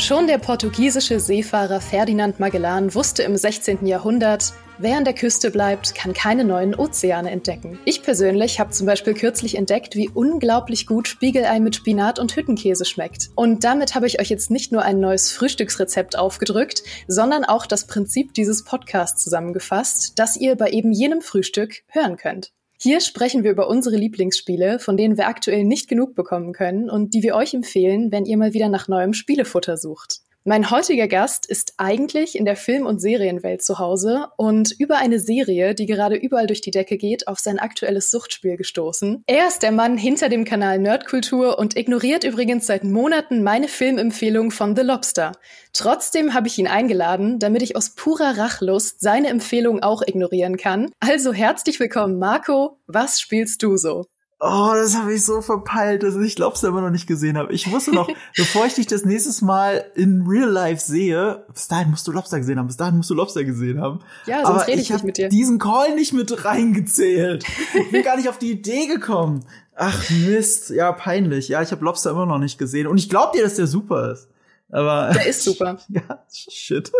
Schon der portugiesische Seefahrer Ferdinand Magellan wusste im 16. Jahrhundert, wer an der Küste bleibt, kann keine neuen Ozeane entdecken. Ich persönlich habe zum Beispiel kürzlich entdeckt, wie unglaublich gut Spiegelei mit Spinat und Hüttenkäse schmeckt. Und damit habe ich euch jetzt nicht nur ein neues Frühstücksrezept aufgedrückt, sondern auch das Prinzip dieses Podcasts zusammengefasst, das ihr bei eben jenem Frühstück hören könnt. Hier sprechen wir über unsere Lieblingsspiele, von denen wir aktuell nicht genug bekommen können und die wir euch empfehlen, wenn ihr mal wieder nach neuem Spielefutter sucht. Mein heutiger Gast ist eigentlich in der Film- und Serienwelt zu Hause und über eine Serie, die gerade überall durch die Decke geht, auf sein aktuelles Suchtspiel gestoßen. Er ist der Mann hinter dem Kanal Nerdkultur und ignoriert übrigens seit Monaten meine Filmempfehlung von The Lobster. Trotzdem habe ich ihn eingeladen, damit ich aus purer Rachlust seine Empfehlung auch ignorieren kann. Also herzlich willkommen, Marco. Was spielst du so? Oh, das habe ich so verpeilt, dass ich Lobster immer noch nicht gesehen habe. Ich wusste noch, bevor ich dich das nächstes Mal in Real Life sehe, bis dahin musst du Lobster gesehen haben, bis dahin musst du Lobster gesehen haben. Ja, sonst Aber rede ich, ich nicht mit dir. diesen Call nicht mit reingezählt. Ich bin gar nicht auf die Idee gekommen. Ach Mist, ja, peinlich. Ja, ich habe Lobster immer noch nicht gesehen. Und ich glaube dir, dass der super ist. Aber der ist super. ja, shit.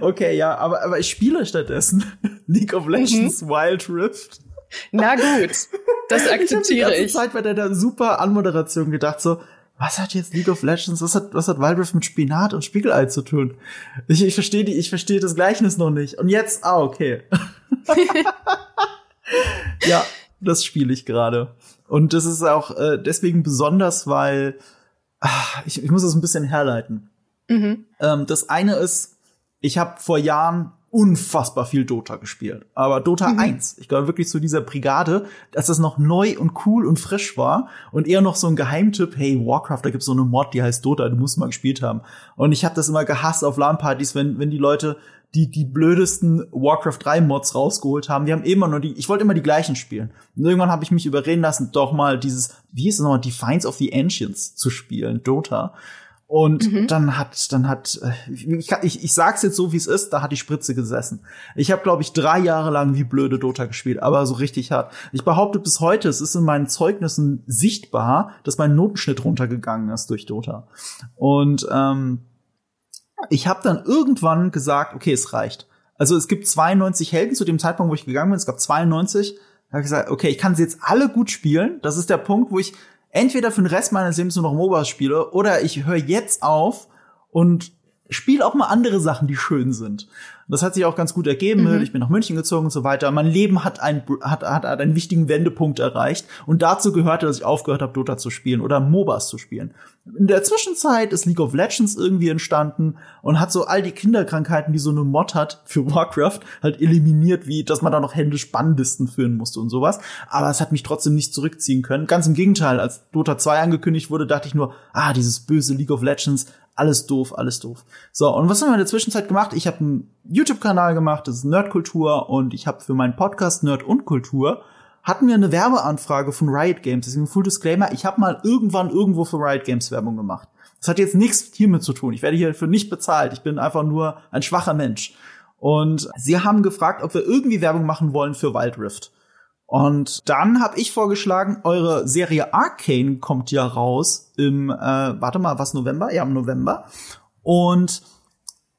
Okay, ja, aber aber ich spiele stattdessen League of Legends mhm. Wild Rift. Na gut, das akzeptiere ich. Hab die ganze ich. Zeit bei der super Anmoderation gedacht so, was hat jetzt League of Legends, was hat, was hat Wild Rift mit Spinat und Spiegelei zu tun? Ich, ich verstehe die, ich verstehe das Gleichnis noch nicht. Und jetzt, ah, okay. ja, das spiele ich gerade. Und das ist auch äh, deswegen besonders, weil ach, ich, ich muss das ein bisschen herleiten. Mhm. Ähm, das eine ist, ich habe vor Jahren unfassbar viel Dota gespielt. Aber Dota mhm. 1, ich glaube wirklich zu dieser Brigade, dass das noch neu und cool und frisch war und eher noch so ein Geheimtipp, hey, Warcraft, da gibt's so eine Mod, die heißt Dota, du musst mal gespielt haben. Und ich habe das immer gehasst auf LAN-Partys, wenn, wenn die Leute die die blödesten Warcraft 3 Mods rausgeholt haben. Die haben immer nur die, ich wollte immer die gleichen spielen. Und irgendwann habe ich mich überreden lassen, doch mal dieses, wie ist es nochmal, Defiance of the Ancients zu spielen, Dota. Und mhm. dann hat, dann hat, äh, ich, ich, ich sag's jetzt so, wie es ist, da hat die Spritze gesessen. Ich habe, glaube ich, drei Jahre lang wie blöde Dota gespielt, aber so richtig hart. Ich behaupte bis heute, es ist in meinen Zeugnissen sichtbar, dass mein Notenschnitt runtergegangen ist durch Dota. Und ähm, ich habe dann irgendwann gesagt, okay, es reicht. Also es gibt 92 Helden zu dem Zeitpunkt, wo ich gegangen bin. Es gab 92. Da habe ich gesagt, okay, ich kann sie jetzt alle gut spielen. Das ist der Punkt, wo ich entweder für den Rest meines Lebens nur noch MOBAs spiele oder ich höre jetzt auf und spiele auch mal andere Sachen, die schön sind. Das hat sich auch ganz gut ergeben. Mhm. Ich bin nach München gezogen und so weiter. Mein Leben hat, ein, hat, hat, hat einen wichtigen Wendepunkt erreicht. Und dazu gehörte, dass ich aufgehört habe, Dota zu spielen oder MOBAs zu spielen. In der Zwischenzeit ist League of Legends irgendwie entstanden und hat so all die Kinderkrankheiten, die so eine Mod hat für Warcraft, halt eliminiert, wie dass man da noch händisch Bannlisten führen musste und sowas. Aber es hat mich trotzdem nicht zurückziehen können. Ganz im Gegenteil, als Dota 2 angekündigt wurde, dachte ich nur, ah, dieses böse League of Legends, alles doof, alles doof. So, und was haben wir in der Zwischenzeit gemacht? Ich habe einen YouTube-Kanal gemacht, das ist Nerdkultur, und ich habe für meinen Podcast Nerd und Kultur hatten wir eine Werbeanfrage von Riot Games. Deswegen Full Disclaimer, ich habe mal irgendwann irgendwo für Riot Games Werbung gemacht. Das hat jetzt nichts hiermit zu tun. Ich werde hierfür nicht bezahlt. Ich bin einfach nur ein schwacher Mensch. Und sie haben gefragt, ob wir irgendwie Werbung machen wollen für Wild Rift. Und dann habe ich vorgeschlagen, eure Serie Arcane kommt ja raus im, äh, warte mal, was November? Ja, im November. Und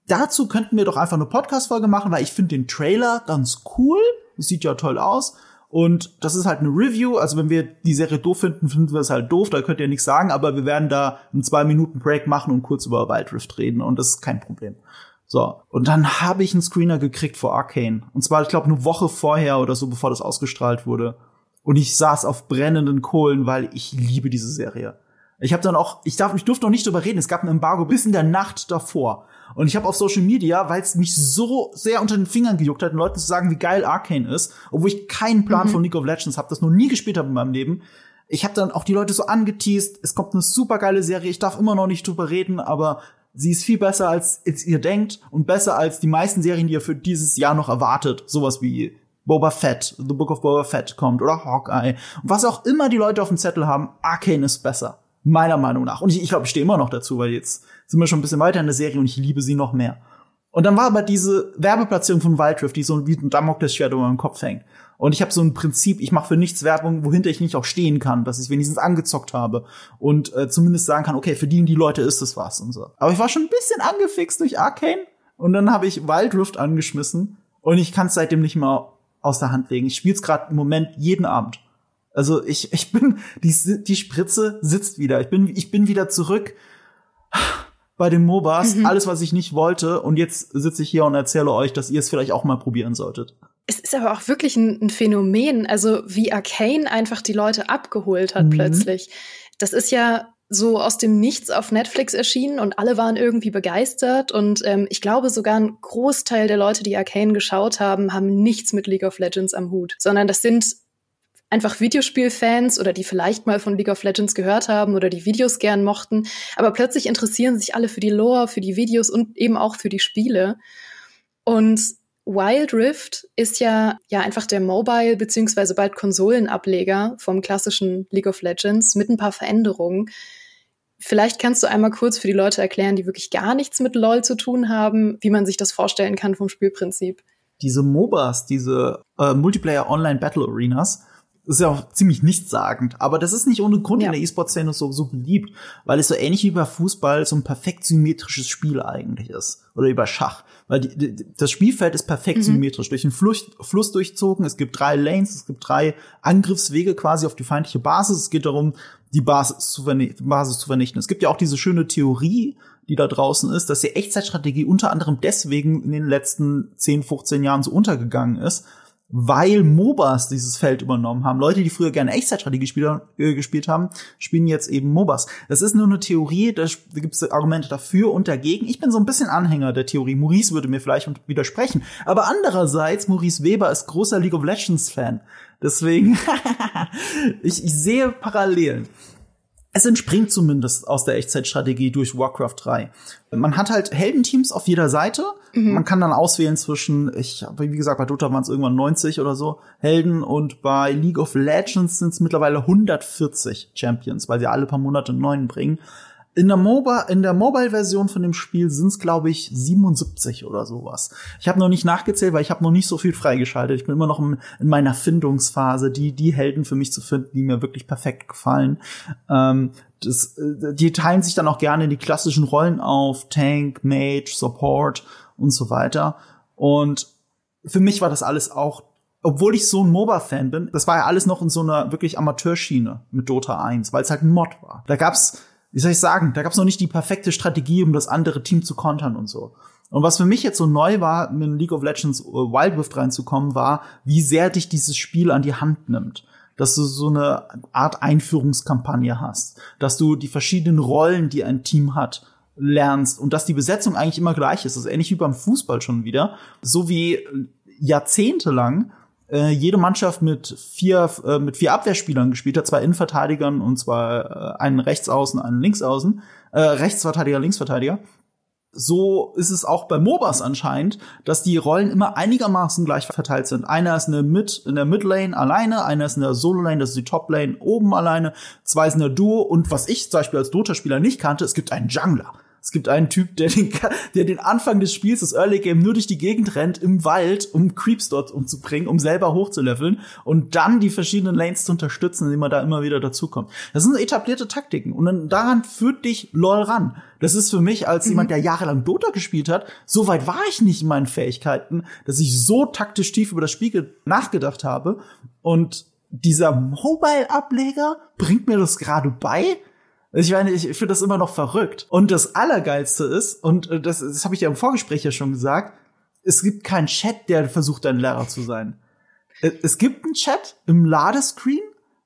dazu könnten wir doch einfach eine Podcast-Folge machen, weil ich finde den Trailer ganz cool. Sieht ja toll aus. Und das ist halt eine Review. Also wenn wir die Serie doof finden, finden wir es halt doof. Da könnt ihr nichts sagen. Aber wir werden da einen zwei Minuten Break machen und kurz über Wild Rift reden. Und das ist kein Problem. So, und dann habe ich einen Screener gekriegt vor Arcane. Und zwar, ich glaube, eine Woche vorher oder so, bevor das ausgestrahlt wurde. Und ich saß auf brennenden Kohlen, weil ich liebe diese Serie. Ich habe dann auch, ich darf, ich durfte noch nicht drüber reden. Es gab ein Embargo bis in der Nacht davor. Und ich habe auf Social Media, weil es mich so sehr unter den Fingern gejuckt hat, Leuten zu sagen, wie geil Arcane ist, obwohl ich keinen Plan mhm. von League of Legends habe, das noch nie gespielt habe in meinem Leben. Ich habe dann auch die Leute so angeteased, es kommt eine super geile Serie, ich darf immer noch nicht drüber reden, aber Sie ist viel besser, als, ihr denkt und besser als die meisten Serien, die ihr für dieses Jahr noch erwartet. Sowas wie Boba Fett, The Book of Boba Fett kommt oder Hawkeye. Und was auch immer die Leute auf dem Zettel haben, Arcane ist besser. Meiner Meinung nach. Und ich, ich glaube, ich stehe immer noch dazu, weil jetzt sind wir schon ein bisschen weiter in der Serie und ich liebe sie noch mehr. Und dann war aber diese Werbeplatzierung von Wild Rift, die so wie ein Damoklesschwert über meinem Kopf hängt. Und ich habe so ein Prinzip, ich mache für nichts Werbung, wohinter ich nicht auch stehen kann, dass ich wenigstens angezockt habe und äh, zumindest sagen kann, okay, verdienen die Leute ist es was und so. Aber ich war schon ein bisschen angefixt durch Arcane und dann habe ich Wild Rift angeschmissen und ich kann es seitdem nicht mehr aus der Hand legen. Ich spiele es gerade im Moment jeden Abend. Also ich, ich bin, die, die Spritze sitzt wieder. Ich bin, ich bin wieder zurück bei den MOBAs. Mhm. Alles, was ich nicht wollte. Und jetzt sitze ich hier und erzähle euch, dass ihr es vielleicht auch mal probieren solltet. Es ist aber auch wirklich ein, ein Phänomen, also wie Arcane einfach die Leute abgeholt hat mhm. plötzlich. Das ist ja so aus dem Nichts auf Netflix erschienen und alle waren irgendwie begeistert. Und ähm, ich glaube, sogar ein Großteil der Leute, die Arcane geschaut haben, haben nichts mit League of Legends am Hut, sondern das sind einfach Videospielfans oder die vielleicht mal von League of Legends gehört haben oder die Videos gern mochten. Aber plötzlich interessieren sich alle für die Lore, für die Videos und eben auch für die Spiele. Und Wild Rift ist ja, ja einfach der Mobile- beziehungsweise bald Konsolenableger vom klassischen League of Legends mit ein paar Veränderungen. Vielleicht kannst du einmal kurz für die Leute erklären, die wirklich gar nichts mit LOL zu tun haben, wie man sich das vorstellen kann vom Spielprinzip. Diese MOBAs, diese äh, Multiplayer Online Battle Arenas, das ist ja auch ziemlich nichtssagend. Aber das ist nicht ohne Grund ja. in der E-Sport-Szene so, so beliebt, weil es so ähnlich wie bei Fußball so ein perfekt symmetrisches Spiel eigentlich ist. Oder über Schach. Weil die, die, das Spielfeld ist perfekt mhm. symmetrisch, durch den Fluss, Fluss durchzogen. Es gibt drei Lanes, es gibt drei Angriffswege quasi auf die feindliche Basis. Es geht darum, die Basis zu, Basis zu vernichten. Es gibt ja auch diese schöne Theorie, die da draußen ist, dass die Echtzeitstrategie unter anderem deswegen in den letzten 10, 15 Jahren so untergegangen ist, weil MOBAs dieses Feld übernommen haben. Leute, die früher gerne Echtzeitstrategie gespielt, äh, gespielt haben, spielen jetzt eben MOBAs. Das ist nur eine Theorie, da gibt es Argumente dafür und dagegen. Ich bin so ein bisschen Anhänger der Theorie. Maurice würde mir vielleicht widersprechen. Aber andererseits, Maurice Weber ist großer League of Legends Fan. Deswegen, ich, ich sehe Parallelen es entspringt zumindest aus der Echtzeitstrategie durch Warcraft 3. Man hat halt Heldenteams auf jeder Seite. Mhm. Man kann dann auswählen zwischen, ich habe wie gesagt, bei Dota waren es irgendwann 90 oder so Helden und bei League of Legends sind es mittlerweile 140 Champions, weil sie alle paar Monate einen neuen bringen. In der, Mobi in der Mobile-Version von dem Spiel sind es, glaube ich, 77 oder sowas. Ich habe noch nicht nachgezählt, weil ich habe noch nicht so viel freigeschaltet. Ich bin immer noch in, in, meiner Findungsphase, die, die Helden für mich zu finden, die mir wirklich perfekt gefallen. Ähm, das, äh, die teilen sich dann auch gerne in die klassischen Rollen auf, Tank, Mage, Support und so weiter. Und für mich war das alles auch obwohl ich so ein MOBA-Fan bin, das war ja alles noch in so einer wirklich Amateurschiene mit Dota 1, weil es halt ein Mod war. Da gab's wie soll ich sagen, da gab es noch nicht die perfekte Strategie, um das andere Team zu kontern und so. Und was für mich jetzt so neu war, mit League of Legends äh, Wild Rift reinzukommen, war, wie sehr dich dieses Spiel an die Hand nimmt. Dass du so eine Art Einführungskampagne hast. Dass du die verschiedenen Rollen, die ein Team hat, lernst. Und dass die Besetzung eigentlich immer gleich ist. Das ist ähnlich wie beim Fußball schon wieder. So wie jahrzehntelang äh, jede Mannschaft mit vier, äh, mit vier Abwehrspielern gespielt hat, zwei Innenverteidigern und zwar äh, einen Rechtsaußen, einen Linksaußen, äh, Rechtsverteidiger, Linksverteidiger. So ist es auch bei MOBAs anscheinend, dass die Rollen immer einigermaßen gleich verteilt sind. Einer ist in der Mid, in der Midlane alleine, einer ist in der Solo-Lane, das ist die Top-Lane oben alleine, zwei sind in der Duo und was ich zum Beispiel als Dota-Spieler nicht kannte, es gibt einen Jungler. Es gibt einen Typ, der den, der den Anfang des Spiels, das Early Game, nur durch die Gegend rennt im Wald, um Creeps dort umzubringen, um selber hochzuleveln und dann die verschiedenen Lanes zu unterstützen, indem man da immer wieder dazukommt. Das sind etablierte Taktiken und dann daran führt dich LOL ran. Das ist für mich als mhm. jemand, der jahrelang Dota gespielt hat, so weit war ich nicht in meinen Fähigkeiten, dass ich so taktisch tief über das Spiel nachgedacht habe und dieser Mobile-Ableger bringt mir das gerade bei, ich meine, ich finde das immer noch verrückt. Und das Allergeilste ist, und äh, das, das habe ich ja im Vorgespräch ja schon gesagt, es gibt keinen Chat, der versucht, dein Lehrer zu sein. Äh, es gibt einen Chat im Ladescreen.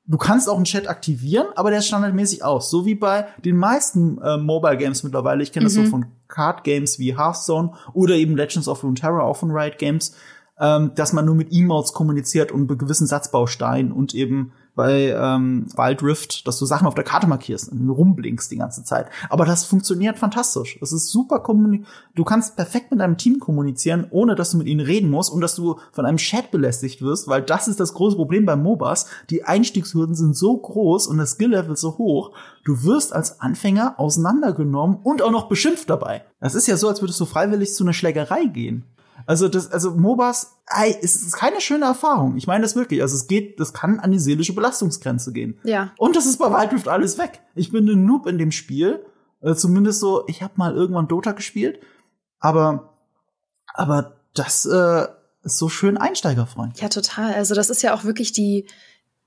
Du kannst auch einen Chat aktivieren, aber der ist standardmäßig aus. So wie bei den meisten äh, Mobile Games mittlerweile. Ich kenne mhm. das so mhm. von Card Games wie Hearthstone oder eben Legends of Runeterra, auch von Riot Games, ähm, dass man nur mit Emotes kommuniziert und mit gewissen Satzbausteinen und eben bei ähm, Wild Rift, dass du Sachen auf der Karte markierst und rumblinkst die ganze Zeit. Aber das funktioniert fantastisch. Das ist super kommunik. Du kannst perfekt mit deinem Team kommunizieren, ohne dass du mit ihnen reden musst und dass du von einem Chat belästigt wirst, weil das ist das große Problem bei MOBAs. Die Einstiegshürden sind so groß und das Skill-Level so hoch. Du wirst als Anfänger auseinandergenommen und auch noch beschimpft dabei. Das ist ja so, als würdest du freiwillig zu einer Schlägerei gehen. Also das, also MOBAs, ey, es ist keine schöne Erfahrung. Ich meine das wirklich. Also es geht, das kann an die seelische Belastungsgrenze gehen. Ja. Und das ist bei Wild Rift alles weg. Ich bin ein Noob in dem Spiel. Äh, zumindest so, ich habe mal irgendwann Dota gespielt, aber, aber das äh, ist so schön einsteigerfreundlich. Ja, total. Also das ist ja auch wirklich die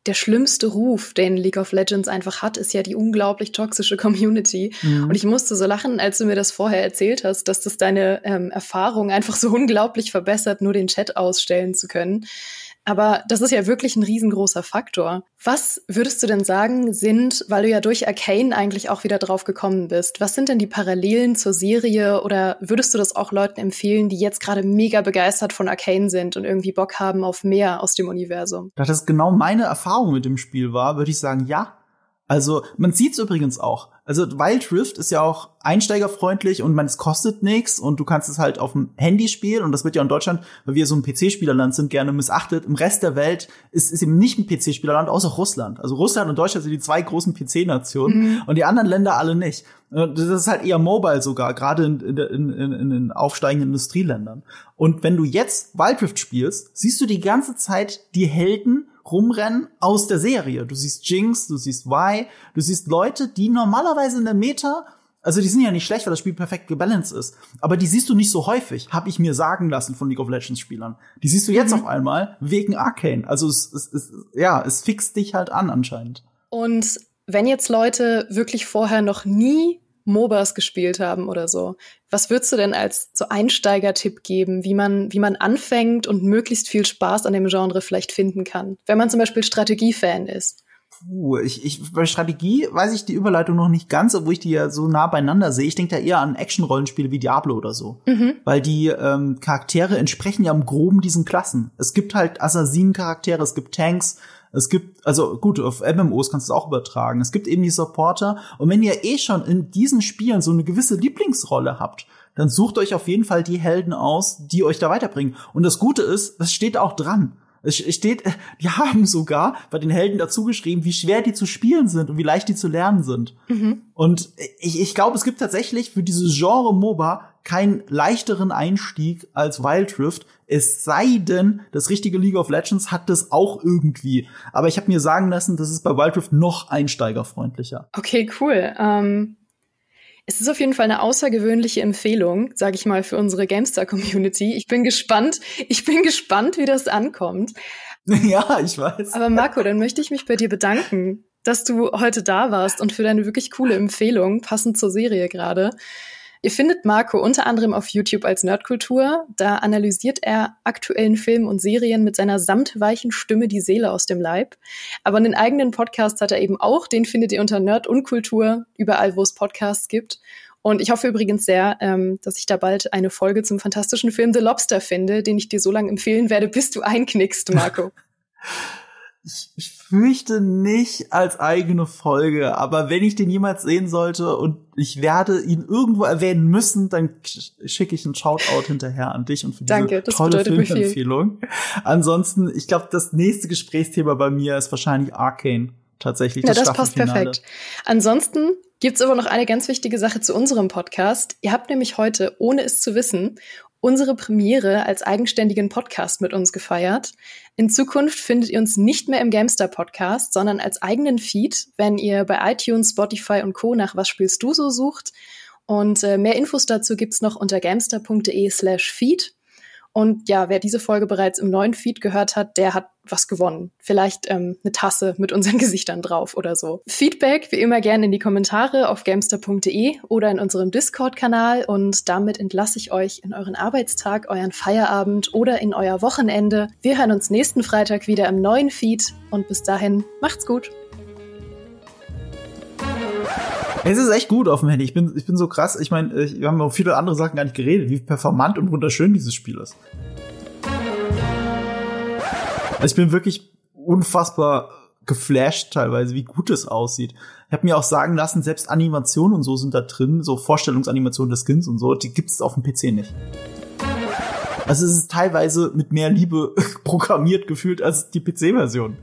der schlimmste Ruf, den League of Legends einfach hat, ist ja die unglaublich toxische Community. Mhm. Und ich musste so lachen, als du mir das vorher erzählt hast, dass das deine ähm, Erfahrung einfach so unglaublich verbessert, nur den Chat ausstellen zu können. Aber das ist ja wirklich ein riesengroßer Faktor. Was würdest du denn sagen, sind, weil du ja durch Arcane eigentlich auch wieder drauf gekommen bist, was sind denn die Parallelen zur Serie oder würdest du das auch Leuten empfehlen, die jetzt gerade mega begeistert von Arcane sind und irgendwie Bock haben auf mehr aus dem Universum? Da das genau meine Erfahrung mit dem Spiel war, würde ich sagen, ja. Also man sieht es übrigens auch. Also Wild Rift ist ja auch einsteigerfreundlich und man es kostet nichts und du kannst es halt auf dem Handy spielen und das wird ja in Deutschland, weil wir so ein PC-Spielerland sind, gerne missachtet. Im Rest der Welt ist, ist eben nicht ein PC-Spielerland, außer Russland. Also Russland und Deutschland sind die zwei großen PC-Nationen mhm. und die anderen Länder alle nicht. Das ist halt eher mobile sogar, gerade in, in, in, in den aufsteigenden Industrieländern. Und wenn du jetzt Wild Rift spielst, siehst du die ganze Zeit die Helden rumrennen aus der Serie. Du siehst Jinx, du siehst Y, du siehst Leute, die normalerweise in der Meta also die sind ja nicht schlecht, weil das Spiel perfekt gebalanced ist. Aber die siehst du nicht so häufig, habe ich mir sagen lassen von League of Legends Spielern. Die siehst du jetzt mhm. auf einmal wegen Arcane. Also es, es, es, ja, es fixt dich halt an anscheinend. Und wenn jetzt Leute wirklich vorher noch nie MOBAs gespielt haben oder so. Was würdest du denn als so Einsteigertipp geben, wie man, wie man anfängt und möglichst viel Spaß an dem Genre vielleicht finden kann? Wenn man zum Beispiel Strategiefan ist. Puh, ich, ich, bei Strategie weiß ich die Überleitung noch nicht ganz, obwohl ich die ja so nah beieinander sehe. Ich denke da eher an Action-Rollenspiele wie Diablo oder so. Mhm. Weil die ähm, Charaktere entsprechen ja im Groben diesen Klassen. Es gibt halt Assassinen-Charaktere, es gibt Tanks, es gibt, also gut, auf MMOs kannst du es auch übertragen. Es gibt eben die Supporter. Und wenn ihr eh schon in diesen Spielen so eine gewisse Lieblingsrolle habt, dann sucht euch auf jeden Fall die Helden aus, die euch da weiterbringen. Und das Gute ist, es steht auch dran. Es steht, die haben sogar bei den Helden dazu geschrieben, wie schwer die zu spielen sind und wie leicht die zu lernen sind. Mhm. Und ich, ich glaube, es gibt tatsächlich für dieses Genre MOBA keinen leichteren Einstieg als Wild Rift. Es sei denn, das richtige League of Legends hat das auch irgendwie. Aber ich habe mir sagen lassen, das ist bei Wild Rift noch einsteigerfreundlicher. Okay, cool. Ähm es ist auf jeden Fall eine außergewöhnliche Empfehlung, sage ich mal, für unsere Gamestar-Community. Ich bin gespannt, ich bin gespannt, wie das ankommt. Ja, ich weiß. Aber Marco, dann möchte ich mich bei dir bedanken, dass du heute da warst und für deine wirklich coole Empfehlung, passend zur Serie gerade. Ihr findet Marco unter anderem auf YouTube als Nerdkultur. Da analysiert er aktuellen Filmen und Serien mit seiner samtweichen Stimme die Seele aus dem Leib. Aber einen eigenen Podcast hat er eben auch. Den findet ihr unter Nerd und Kultur überall, wo es Podcasts gibt. Und ich hoffe übrigens sehr, ähm, dass ich da bald eine Folge zum fantastischen Film The Lobster finde, den ich dir so lange empfehlen werde, bis du einknickst, Marco. ich, ich fürchte nicht als eigene Folge, aber wenn ich den jemals sehen sollte und ich werde ihn irgendwo erwähnen müssen, dann schicke ich einen Shoutout hinterher an dich und für Danke, diese tolle Filmempfehlung. Ansonsten, ich glaube, das nächste Gesprächsthema bei mir ist wahrscheinlich Arcane. Tatsächlich. Das, ja, das passt perfekt. Ansonsten gibt's aber noch eine ganz wichtige Sache zu unserem Podcast. Ihr habt nämlich heute, ohne es zu wissen, unsere Premiere als eigenständigen Podcast mit uns gefeiert. In Zukunft findet ihr uns nicht mehr im Gamestar Podcast, sondern als eigenen Feed, wenn ihr bei iTunes, Spotify und Co. nach Was spielst du so sucht. Und äh, mehr Infos dazu gibt's noch unter gamestar.de slash feed. Und ja, wer diese Folge bereits im neuen Feed gehört hat, der hat was gewonnen. Vielleicht ähm, eine Tasse mit unseren Gesichtern drauf oder so. Feedback wie immer gerne in die Kommentare auf gamester.de oder in unserem Discord-Kanal. Und damit entlasse ich euch in euren Arbeitstag, euren Feierabend oder in euer Wochenende. Wir hören uns nächsten Freitag wieder im neuen Feed. Und bis dahin, macht's gut. Es ist echt gut auf dem Handy. Ich bin, ich bin so krass. Ich meine, wir haben über viele andere Sachen gar nicht geredet, wie performant und wunderschön dieses Spiel ist. Also ich bin wirklich unfassbar geflasht teilweise, wie gut es aussieht. Ich habe mir auch sagen lassen, selbst Animationen und so sind da drin, so Vorstellungsanimationen des Skins und so, die gibt es auf dem PC nicht. Also es ist teilweise mit mehr Liebe programmiert gefühlt als die PC-Version.